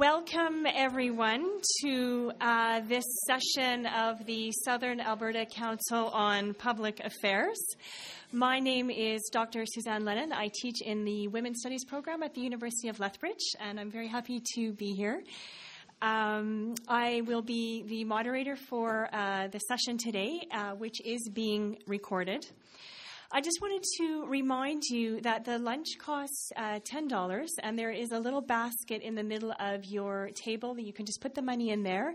Welcome, everyone, to uh, this session of the Southern Alberta Council on Public Affairs. My name is Dr. Suzanne Lennon. I teach in the Women's Studies program at the University of Lethbridge, and I'm very happy to be here. Um, I will be the moderator for uh, the session today, uh, which is being recorded. I just wanted to remind you that the lunch costs uh, $10, and there is a little basket in the middle of your table that you can just put the money in there.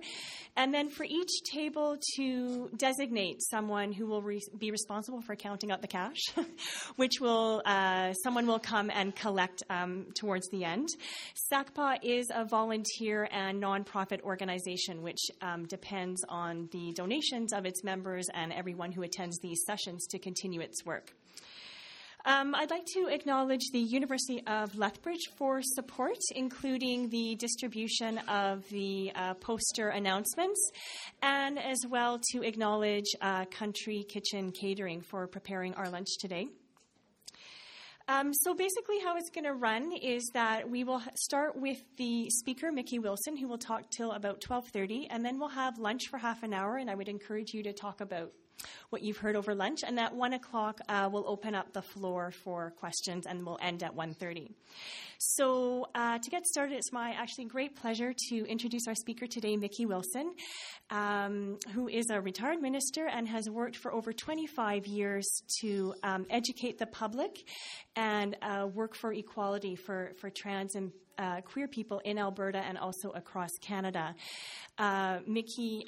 And then for each table to designate someone who will re- be responsible for counting out the cash, which will uh, someone will come and collect um, towards the end. SACPA is a volunteer and nonprofit organization which um, depends on the donations of its members and everyone who attends these sessions to continue its work. Um, I'd like to acknowledge the University of Lethbridge for support, including the distribution of the uh, poster announcements, and as well to acknowledge uh, Country Kitchen Catering for preparing our lunch today. Um, so basically, how it's going to run is that we will start with the speaker, Mickey Wilson, who will talk till about 12:30, and then we'll have lunch for half an hour. And I would encourage you to talk about what you've heard over lunch. And at 1 o'clock, uh, we'll open up the floor for questions and we'll end at 1.30. So uh, to get started, it's my actually great pleasure to introduce our speaker today, Mickey Wilson, um, who is a retired minister and has worked for over 25 years to um, educate the public and uh, work for equality for, for trans and uh, queer people in Alberta and also across Canada. Uh, Mickey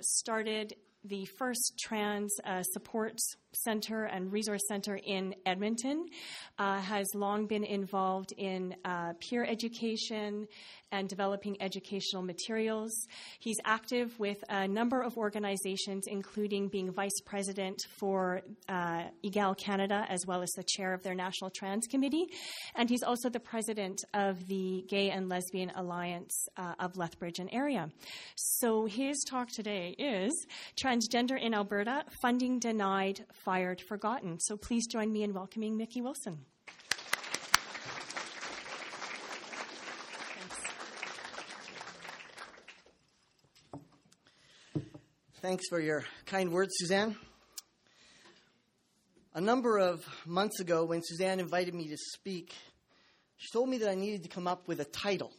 started the first trans uh, support center and resource center in Edmonton, uh, has long been involved in uh, peer education and developing educational materials. He's active with a number of organizations, including being vice president for uh, Egale Canada, as well as the chair of their National Trans Committee. And he's also the president of the Gay and Lesbian Alliance uh, of Lethbridge and area. So his talk today is Transgender in Alberta Funding Denied, Fired, Forgotten. So please join me in welcoming Mickey Wilson. Thanks for your kind words, Suzanne. A number of months ago, when Suzanne invited me to speak, she told me that I needed to come up with a title.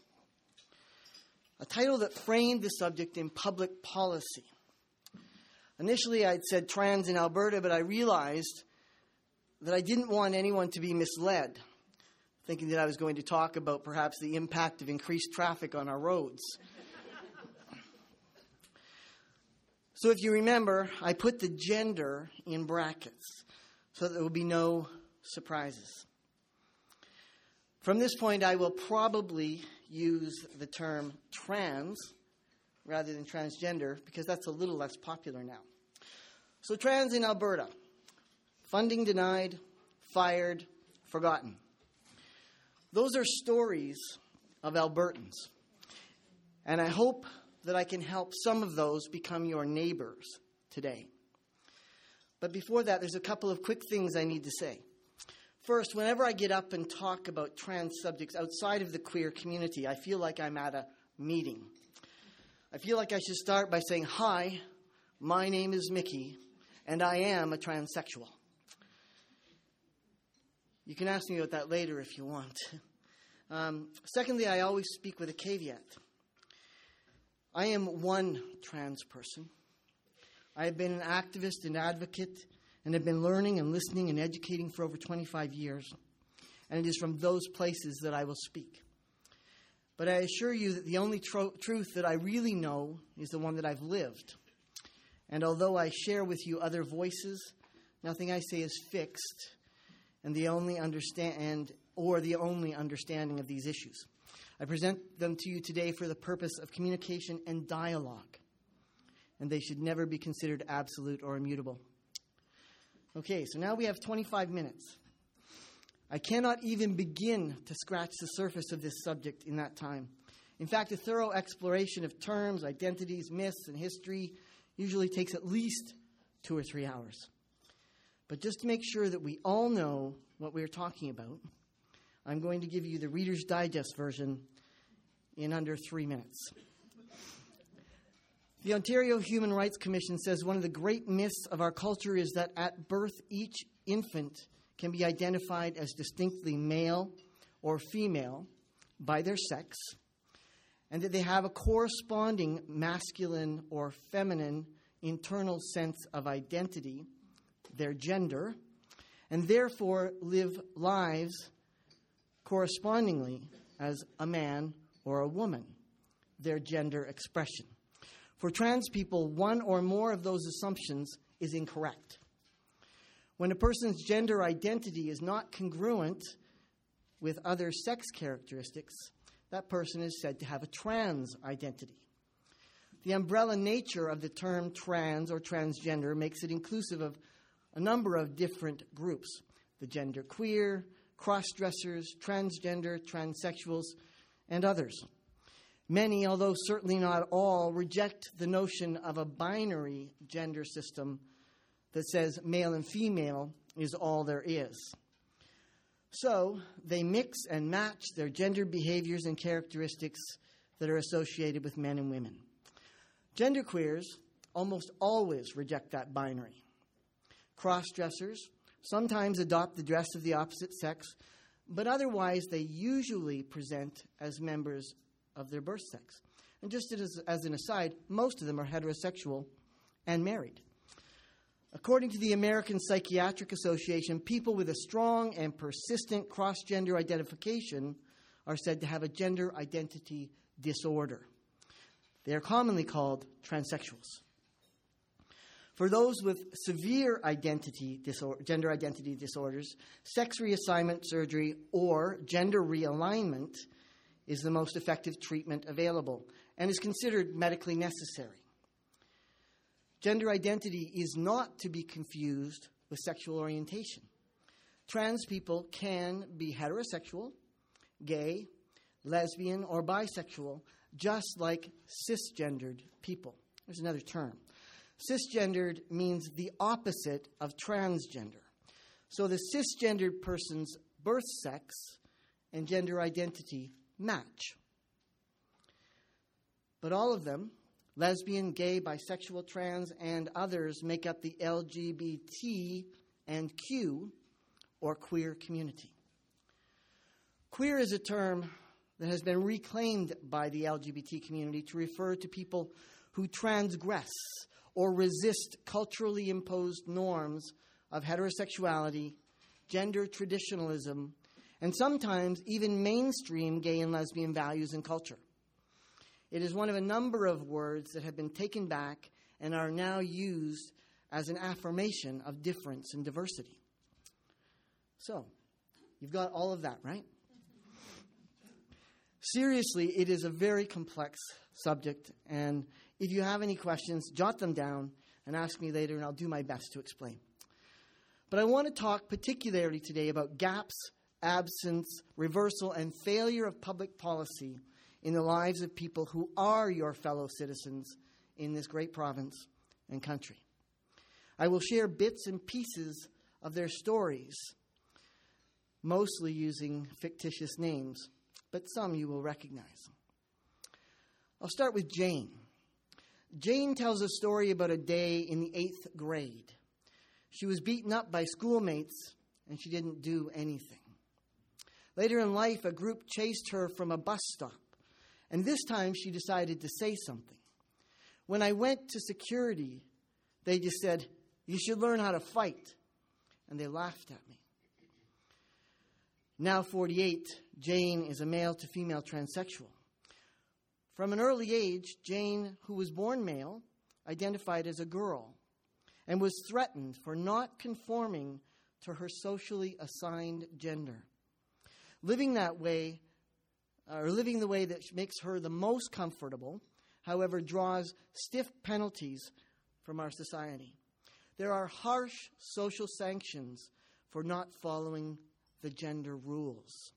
A title that framed the subject in public policy. Initially, I'd said trans in Alberta, but I realized that I didn't want anyone to be misled, thinking that I was going to talk about perhaps the impact of increased traffic on our roads. So if you remember, I put the gender in brackets so there will be no surprises. From this point, I will probably use the term trans rather than transgender because that's a little less popular now. So, trans in Alberta funding denied, fired, forgotten. Those are stories of Albertans. And I hope that I can help some of those become your neighbors today. But before that, there's a couple of quick things I need to say. First, whenever I get up and talk about trans subjects outside of the queer community, I feel like I'm at a meeting. I feel like I should start by saying, Hi, my name is Mickey, and I am a transsexual. You can ask me about that later if you want. Um, secondly, I always speak with a caveat. I am one trans person. I have been an activist and advocate and have been learning and listening and educating for over 25 years. And it is from those places that I will speak. But I assure you that the only tro- truth that I really know is the one that I've lived. And although I share with you other voices, nothing I say is fixed and the only understand or the only understanding of these issues. I present them to you today for the purpose of communication and dialogue, and they should never be considered absolute or immutable. Okay, so now we have 25 minutes. I cannot even begin to scratch the surface of this subject in that time. In fact, a thorough exploration of terms, identities, myths, and history usually takes at least two or three hours. But just to make sure that we all know what we're talking about, I'm going to give you the Reader's Digest version in under three minutes. The Ontario Human Rights Commission says one of the great myths of our culture is that at birth each infant can be identified as distinctly male or female by their sex, and that they have a corresponding masculine or feminine internal sense of identity, their gender, and therefore live lives correspondingly as a man or a woman, their gender expression. For trans people, one or more of those assumptions is incorrect. When a person's gender identity is not congruent with other sex characteristics, that person is said to have a trans identity. The umbrella nature of the term trans or transgender makes it inclusive of a number of different groups the gender queer, cross dressers, transgender, transsexuals, and others. Many, although certainly not all, reject the notion of a binary gender system that says male and female is all there is. So they mix and match their gender behaviors and characteristics that are associated with men and women. Genderqueers almost always reject that binary. Cross dressers sometimes adopt the dress of the opposite sex, but otherwise they usually present as members of their birth sex. And just as, as an aside, most of them are heterosexual and married. According to the American Psychiatric Association, people with a strong and persistent cross gender identification are said to have a gender identity disorder. They are commonly called transsexuals. For those with severe identity disorder, gender identity disorders, sex reassignment surgery or gender realignment is the most effective treatment available and is considered medically necessary. Gender identity is not to be confused with sexual orientation. Trans people can be heterosexual, gay, lesbian, or bisexual, just like cisgendered people. There's another term. Cisgendered means the opposite of transgender. So the cisgendered person's birth sex and gender identity match. But all of them, lesbian, gay, bisexual, trans, and others, make up the LGBT and Q or queer community. Queer is a term that has been reclaimed by the LGBT community to refer to people who transgress or resist culturally imposed norms of heterosexuality, gender traditionalism, and sometimes even mainstream gay and lesbian values and culture. It is one of a number of words that have been taken back and are now used as an affirmation of difference and diversity. So, you've got all of that, right? Seriously, it is a very complex subject, and if you have any questions, jot them down and ask me later, and I'll do my best to explain. But I want to talk particularly today about gaps, absence, reversal, and failure of public policy in the lives of people who are your fellow citizens in this great province and country. I will share bits and pieces of their stories, mostly using fictitious names, but some you will recognize. I'll start with Jane. Jane tells a story about a day in the eighth grade. She was beaten up by schoolmates and she didn't do anything. Later in life, a group chased her from a bus stop, and this time she decided to say something. When I went to security, they just said, You should learn how to fight. And they laughed at me. Now 48, Jane is a male to female transsexual. From an early age, Jane, who was born male, identified as a girl and was threatened for not conforming to her socially assigned gender. Living that way, or living the way that makes her the most comfortable, however, draws stiff penalties from our society. There are harsh social sanctions for not following the gender rules.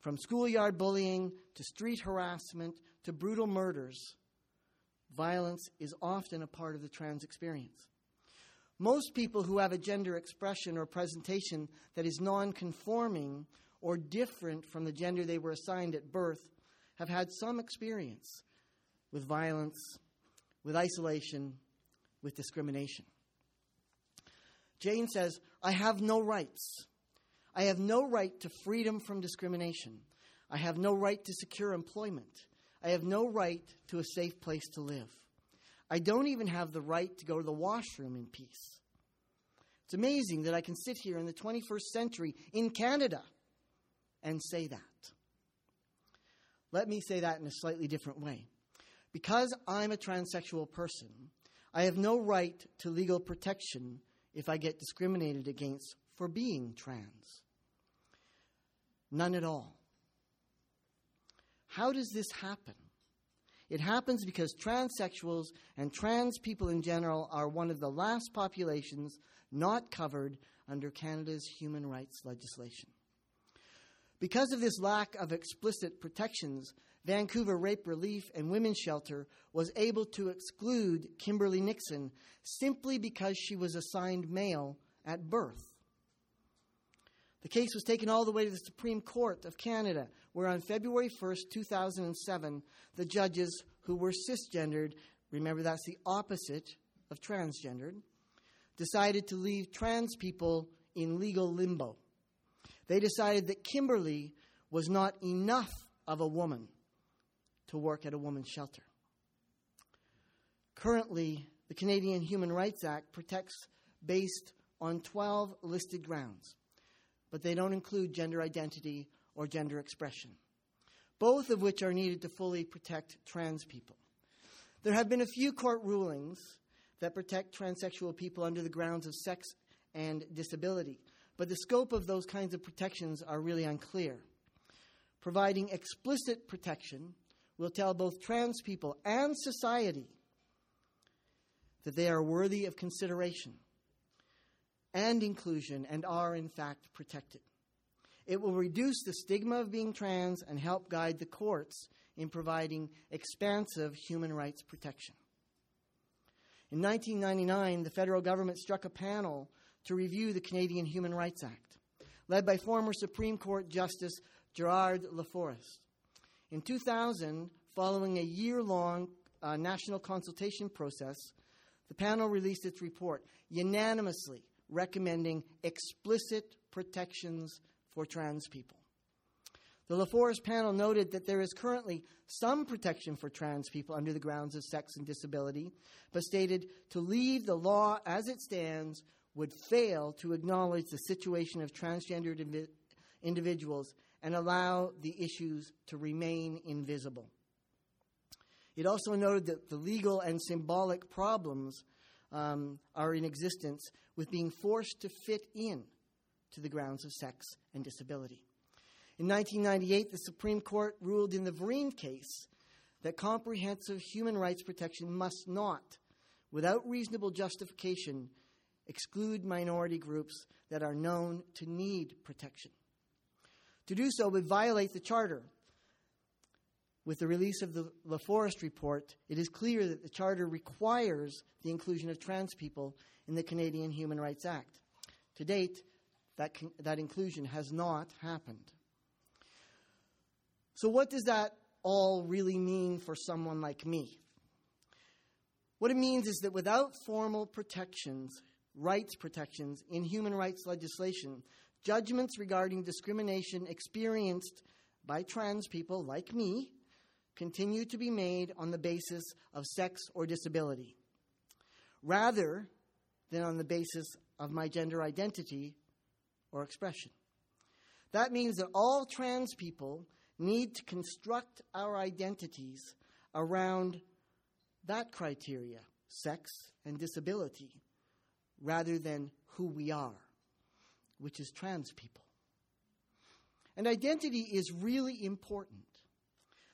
From schoolyard bullying to street harassment to brutal murders, violence is often a part of the trans experience. Most people who have a gender expression or presentation that is non conforming or different from the gender they were assigned at birth have had some experience with violence, with isolation, with discrimination. Jane says, I have no rights. I have no right to freedom from discrimination. I have no right to secure employment. I have no right to a safe place to live. I don't even have the right to go to the washroom in peace. It's amazing that I can sit here in the 21st century in Canada and say that. Let me say that in a slightly different way. Because I'm a transsexual person, I have no right to legal protection if I get discriminated against for being trans. None at all. How does this happen? It happens because transsexuals and trans people in general are one of the last populations not covered under Canada's human rights legislation. Because of this lack of explicit protections, Vancouver Rape Relief and Women's Shelter was able to exclude Kimberly Nixon simply because she was assigned male at birth. The case was taken all the way to the Supreme Court of Canada, where on February 1st, 2007, the judges who were cisgendered, remember that's the opposite of transgendered, decided to leave trans people in legal limbo. They decided that Kimberly was not enough of a woman to work at a woman's shelter. Currently, the Canadian Human Rights Act protects based on 12 listed grounds, but they don't include gender identity or gender expression, both of which are needed to fully protect trans people. There have been a few court rulings that protect transsexual people under the grounds of sex and disability, but the scope of those kinds of protections are really unclear. Providing explicit protection will tell both trans people and society that they are worthy of consideration and inclusion and are, in fact, protected. It will reduce the stigma of being trans and help guide the courts in providing expansive human rights protection. In 1999, the federal government struck a panel to review the Canadian Human Rights Act, led by former Supreme Court Justice Gerard Laforest. In 2000, following a year long uh, national consultation process, the panel released its report, unanimously recommending explicit protections for trans people. The LaForest panel noted that there is currently some protection for trans people under the grounds of sex and disability, but stated to leave the law as it stands would fail to acknowledge the situation of transgendered invi- individuals and allow the issues to remain invisible. It also noted that the legal and symbolic problems um, are in existence with being forced to fit in to the grounds of sex and disability. In 1998, the Supreme Court ruled in the Vriend case that comprehensive human rights protection must not, without reasonable justification, exclude minority groups that are known to need protection. To do so would violate the Charter. With the release of the LaForest report, it is clear that the Charter requires the inclusion of trans people in the Canadian Human Rights Act. To date, that, con- that inclusion has not happened. So, what does that all really mean for someone like me? What it means is that without formal protections, rights protections in human rights legislation, judgments regarding discrimination experienced by trans people like me continue to be made on the basis of sex or disability, rather than on the basis of my gender identity or expression. That means that all trans people need to construct our identities around that criteria sex and disability rather than who we are, which is trans people. And identity is really important.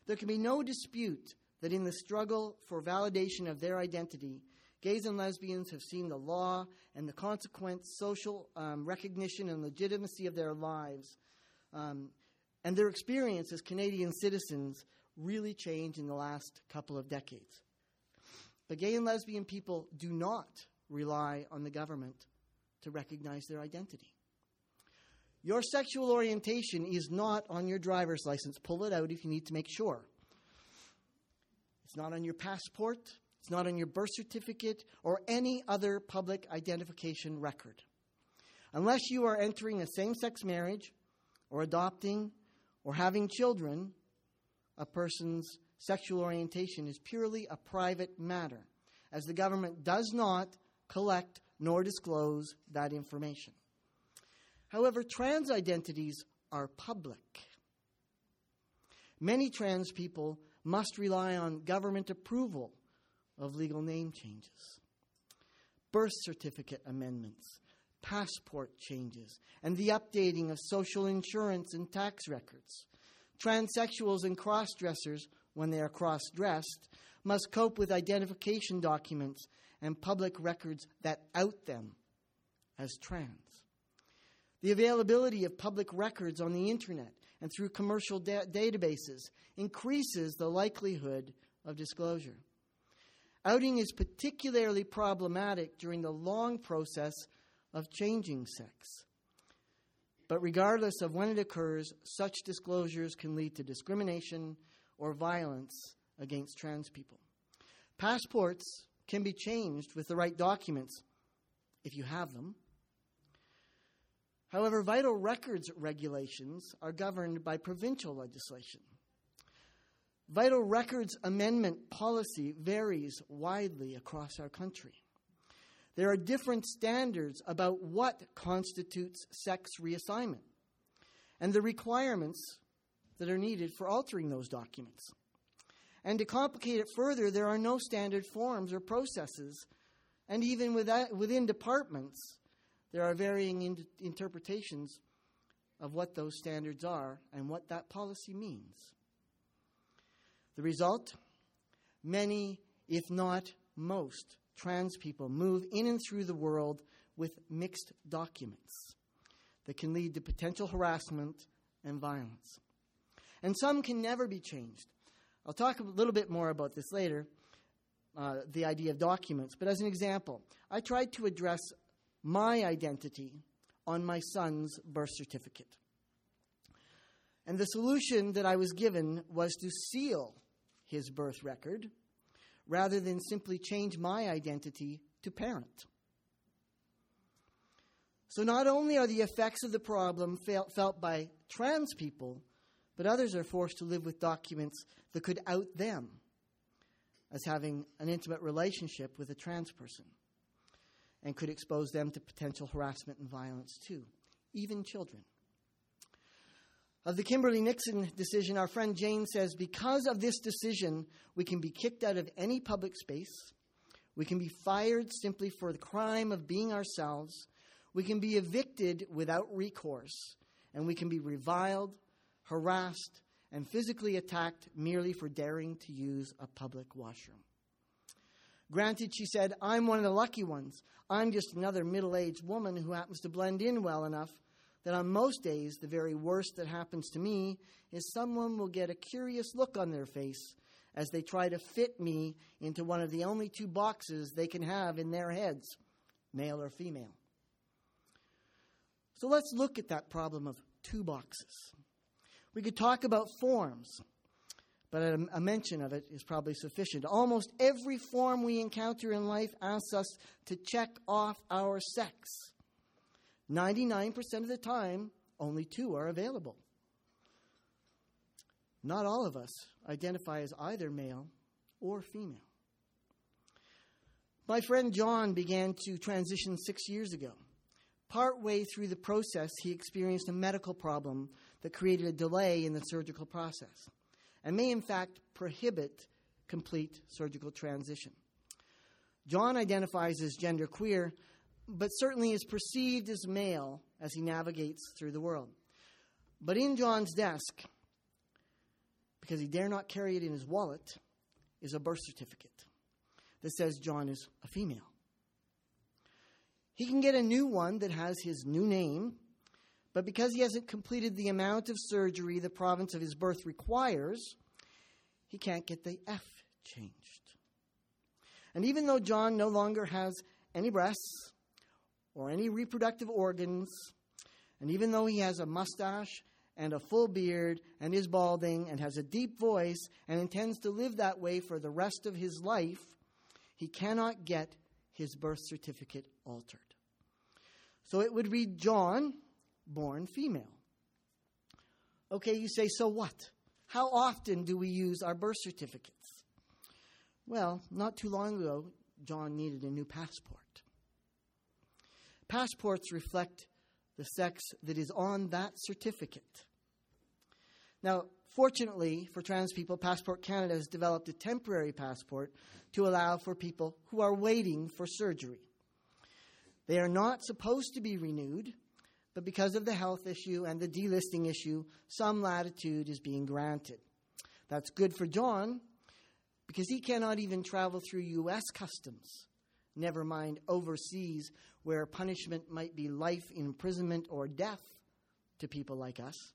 There can be no dispute that in the struggle for validation of their identity, gays and lesbians have seen the law and the consequent social um, recognition and legitimacy of their lives um, and their experience as Canadian citizens really changed in the last couple of decades. But gay and lesbian people do not rely on the government to recognize their identity. Your sexual orientation is not on your driver's license. Pull it out if you need to make sure. It's not on your passport, it's not on your birth certificate, or any other public identification record. Unless you are entering a same sex marriage, or adopting, or having children, a person's sexual orientation is purely a private matter, as the government does not collect nor disclose that information. However, trans identities are public. Many trans people must rely on government approval of legal name changes, birth certificate amendments, passport changes, and the updating of social insurance and tax records. Transsexuals and cross dressers, when they are cross dressed, must cope with identification documents and public records that out them as trans. The availability of public records on the internet and through commercial da- databases increases the likelihood of disclosure. Outing is particularly problematic during the long process of changing sex. But regardless of when it occurs, such disclosures can lead to discrimination or violence against trans people. Passports can be changed with the right documents if you have them. However, vital records regulations are governed by provincial legislation. Vital records amendment policy varies widely across our country. There are different standards about what constitutes sex reassignment and the requirements that are needed for altering those documents. And to complicate it further, there are no standard forms or processes, and even within departments, there are varying in- interpretations of what those standards are and what that policy means. The result? Many, if not most, trans people move in and through the world with mixed documents that can lead to potential harassment and violence. And some can never be changed. I'll talk a little bit more about this later, uh, the idea of documents. But as an example, I tried to address my identity on my son's birth certificate. And the solution that I was given was to seal his birth record rather than simply change my identity to parent. So, not only are the effects of the problem felt by trans people, but others are forced to live with documents that could out them as having an intimate relationship with a trans person and could expose them to potential harassment and violence too, even children. Of the Kimberly Nixon decision, our friend Jane says because of this decision, we can be kicked out of any public space. We can be fired simply for the crime of being ourselves. We can be evicted without recourse. And we can be reviled, harassed, and physically attacked merely for daring to use a public washroom. Granted, she said, I'm one of the lucky ones. I'm just another middle aged woman who happens to blend in well enough that on most days, the very worst that happens to me is someone will get a curious look on their face as they try to fit me into one of the only two boxes they can have in their heads male or female. So let's look at that problem of two boxes. We could talk about forms, but a, a, mention of it is probably sufficient. Almost every form we encounter in life asks us to check off our sex. 99% of the time, only two are available. Not all of us identify as either male or female. My friend John began to transition six years ago. Partway through the process, he experienced a medical problem that created a delay in the surgical process and may, in fact, prohibit complete surgical transition. John identifies as genderqueer, but certainly is perceived as male as he navigates through the world. But in John's desk, because he dare not carry it in his wallet, is a birth certificate that says John is a female. He can get a new one that has his new name, but because he hasn't completed the amount of surgery the province of his birth requires, he can't get the F changed. And even though John no longer has any breasts, or any reproductive organs. And even though he has a mustache and a full beard and is balding and has a deep voice and intends to live that way for the rest of his life, he cannot get his birth certificate altered. So it would read John, born female. Okay, you say, so what? How often do we use our birth certificates? Well, not too long ago, John needed a new passport. Passports reflect the sex that is on that certificate. Now, fortunately for trans people, Passport Canada has developed a temporary passport to allow for people who are waiting for surgery. They are not supposed to be renewed, but because of the health issue and the delisting issue, some latitude is being granted. That's good for John because he cannot even travel through U.S. customs, never mind overseas, where punishment might be life imprisonment or death to people like us,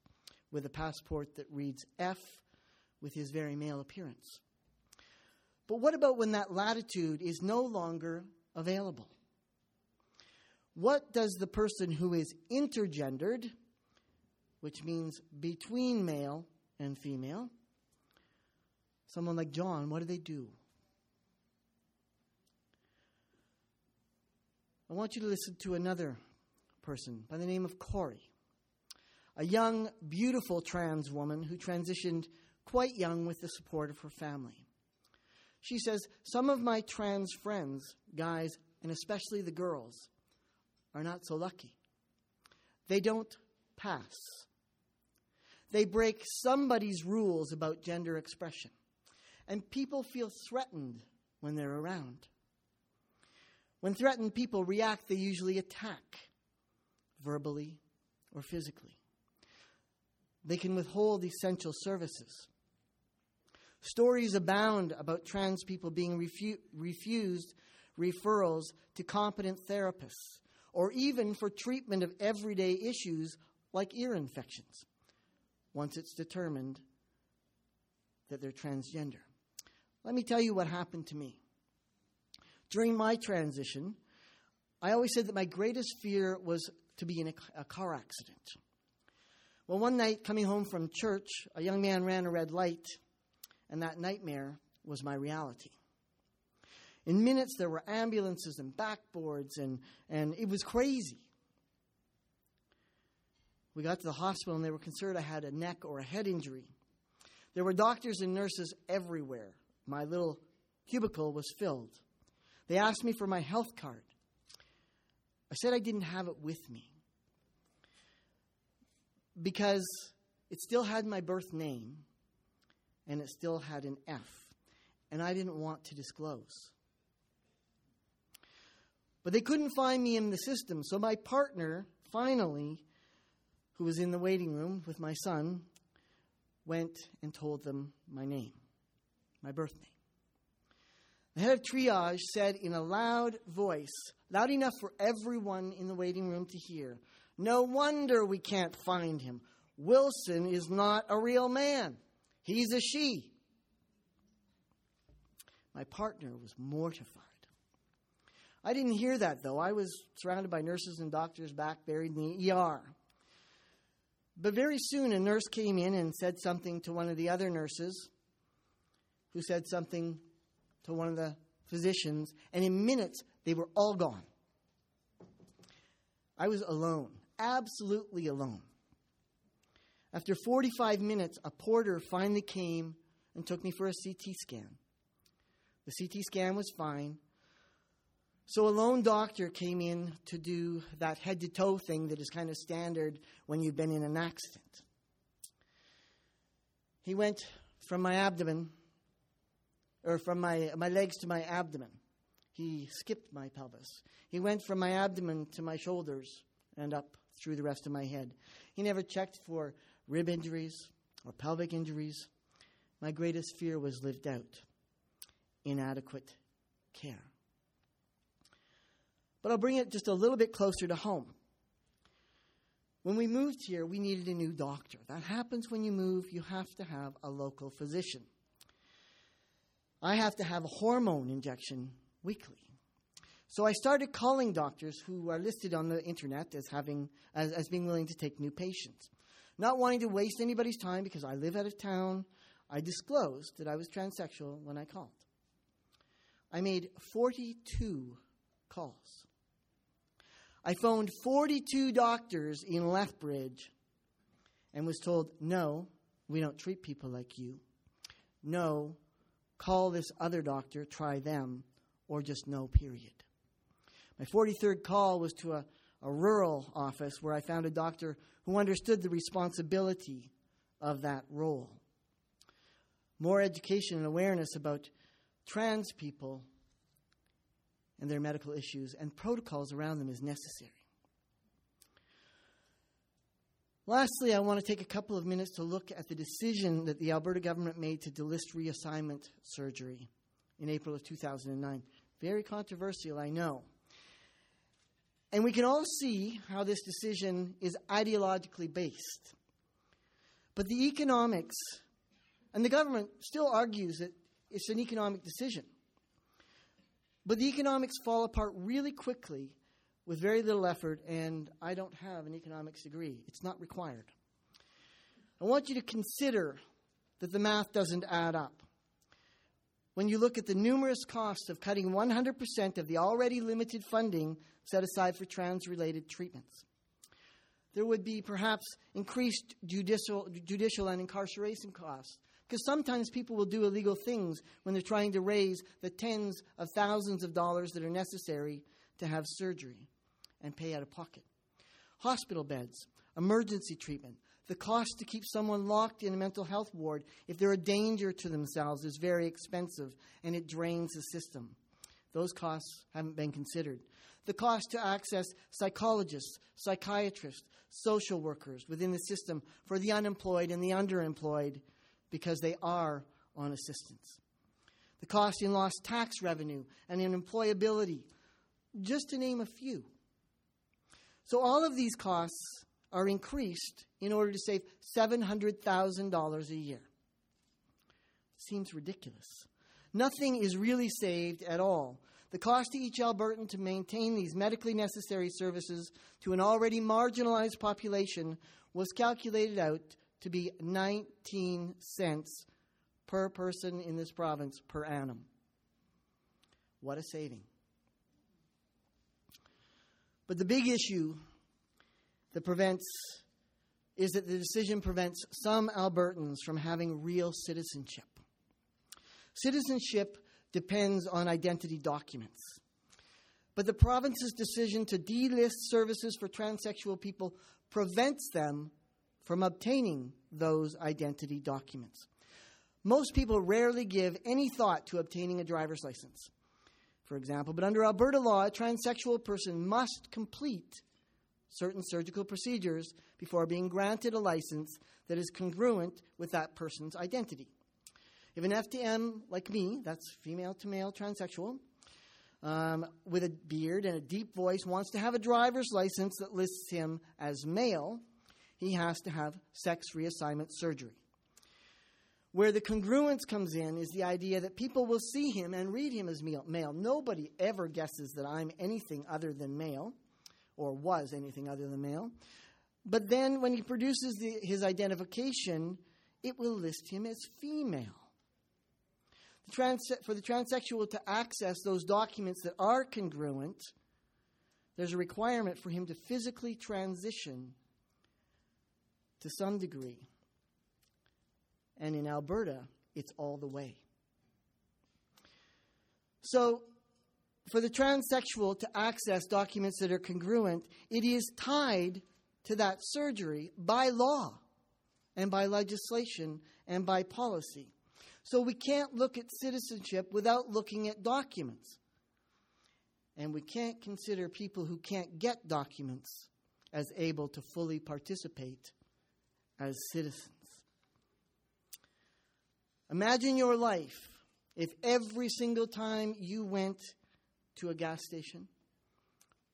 with a passport that reads F with his very male appearance. But what about when that latitude is no longer available? What does the person who is intergendered, which means between male and female, someone like John, what do they do? I want you to listen to another person by the name of Corey, a young, beautiful trans woman who transitioned quite young with the support of her family. She says, Some of my trans friends, guys, and especially the girls, are not so lucky. They don't pass. They break somebody's rules about gender expression. And people feel threatened when they're around. When threatened people react, they usually attack, verbally or physically. They can withhold essential services. Stories abound about trans people being refu- refused referrals to competent therapists or even for treatment of everyday issues like ear infections once it's determined that they're transgender. Let me tell you what happened to me. During my transition, I always said that my greatest fear was to be in a, a car accident. Well, one night coming home from church, a young man ran a red light, and that nightmare was my reality. In minutes, there were ambulances and backboards, and, and it was crazy. We got to the hospital, and they were concerned I had a neck or a head injury. There were doctors and nurses everywhere. My little cubicle was filled. They asked me for my health card. I said I didn't have it with me because it still had my birth name and it still had an F, and I didn't want to disclose. But they couldn't find me in the system, so my partner finally, who was in the waiting room with my son, went and told them my name, my birth name. The head of triage said in a loud voice, loud enough for everyone in the waiting room to hear, No wonder we can't find him. Wilson is not a real man, he's a she. My partner was mortified. I didn't hear that, though. I was surrounded by nurses and doctors back buried in the ER. But very soon, a nurse came in and said something to one of the other nurses, who said something to one of the physicians, and in minutes, they were all gone. I was alone, absolutely alone. After 45 minutes, a porter finally came and took me for a CT scan. The CT scan was fine. So a lone doctor came in to do that head to toe thing that is kind of standard when you've been in an accident. He went from my abdomen, or from my, my legs to my abdomen. He skipped my pelvis. He went from my abdomen to my shoulders and up through the rest of my head. He never checked for rib injuries or pelvic injuries. My greatest fear was lived out inadequate care. But I'll bring it just a little bit closer to home. When we moved here, we needed a new doctor. That happens when you move, you have to have a local physician. I have to have a hormone injection weekly. So I started calling doctors who are listed on the internet as having as, as being willing to take new patients. Not wanting to waste anybody's time because I live out of town, I disclosed that I was transsexual when I called. I made 42 calls. I phoned 42 doctors in Lethbridge and was told, no, we don't treat people like you. No, call this other doctor, try them, or just no, period. My 43rd call was to a, a rural office where I found a doctor who understood the responsibility of that role. More education and awareness about trans people and their medical issues and protocols around them is necessary. Lastly, I want to take a couple of minutes to look at the decision that the Alberta government made to delist reassignment surgery in April of 2009. Very controversial, I know. And we can all see how this decision is ideologically based. But the economics, and the government still argues that it's an economic decision. But the economics fall apart really quickly with very little effort, and I don't have an economics degree. It's not required. I want you to consider that the math doesn't add up. When you look at the numerous costs of cutting 100% of the already limited funding set aside for trans related treatments, there would be perhaps increased judicial, judicial and incarceration costs. Because sometimes people will do illegal things when they're trying to raise the tens of thousands of dollars that are necessary to have surgery and pay out of pocket. Hospital beds, emergency treatment, the cost to keep someone locked in a mental health ward if they're a danger to themselves is very expensive and it drains the system. Those costs haven't been considered. The cost to access psychologists, psychiatrists, social workers within the system for the unemployed and the underemployed because they are on assistance. The cost in lost tax revenue and in employability, just to name a few. So all of these costs are increased in order to save $700,000 a year. Seems ridiculous. Nothing is really saved at all. The cost to each Albertan to maintain these medically necessary services to an already marginalized population was calculated out to be 19 cents per person in this province per annum. What a saving. But the big issue that prevents is that the decision prevents some Albertans from having real citizenship. Citizenship depends on identity documents. But the province's decision to delist services for transsexual people prevents them from obtaining those identity documents. Most people rarely give any thought to obtaining a driver's license for example. But under Alberta law, a transsexual person must complete certain surgical procedures before being granted a license that is congruent with that person's identity. If an FTM like me, that's female to male transsexual, um, with a beard and a deep voice, wants to have a driver's license that lists him as male, he has to have sex reassignment surgery. Where the congruence comes in is the idea that people will see him and read him as male. Nobody ever guesses that I'm anything other than male, or was anything other than male. But then when he produces the, his identification, it will list him as female. The trans, for the transsexual to access those documents that are congruent, there's a requirement for him to physically transition to some degree. And in Alberta, it's all the way. So, for the transsexual to access documents that are congruent, it is tied to that surgery by law and by legislation and by policy. So we can't look at citizenship without looking at documents. And we can't consider people who can't get documents as able to fully participate as citizens. Imagine your life if every single time you went to a gas station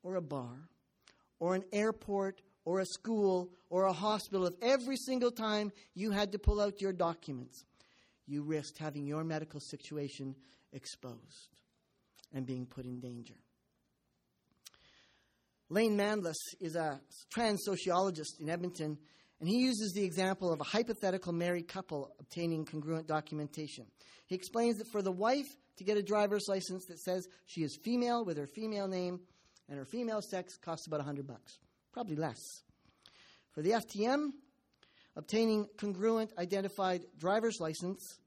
or a bar or an airport or a school or a hospital, if every single time you had to pull out your documents, you risked having your medical situation exposed and being put in danger. Lane Mandlis is a trans sociologist in Edmonton, And he uses the example of a hypothetical married couple obtaining congruent documentation. He explains that for the wife to get a driver's license that says she is female with her female name and her female sex costs about 100 bucks, probably less. For the FTM, obtaining congruent identified driver's license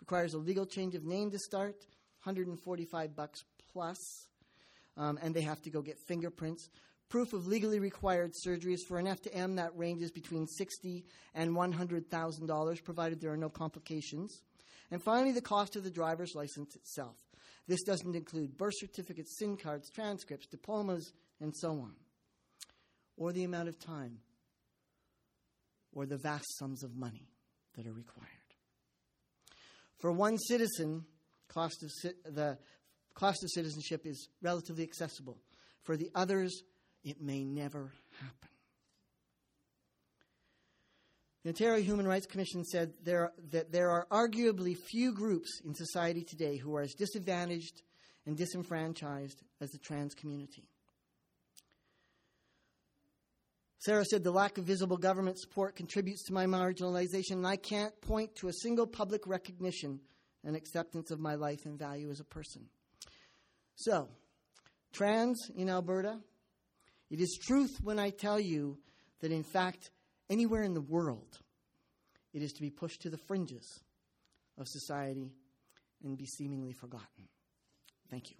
requires a legal change of name to start, 145 bucks plus, um, and they have to go get fingerprints. Proof of legally required surgeries for an FTM that ranges between 60 and 100,000 dollars, provided there are no complications. And finally, the cost of the driver's license itself. This doesn't include birth certificates, SIN cards, transcripts, diplomas, and so on, or the amount of time, or the vast sums of money that are required. For one citizen, cost of the cost of citizenship is relatively accessible. For the others, it may never happen. The Ontario Human Rights Commission said there, that there are arguably few groups in society today who are as disadvantaged and disenfranchised as the trans community. Sarah said the lack of visible government support contributes to my marginalization, and I can't point to a single public recognition and acceptance of my life and value as a person. So, trans in Alberta, it is truth when I tell you that, in fact, anywhere in the world, it is to be pushed to the fringes of society and be seemingly forgotten. Thank you.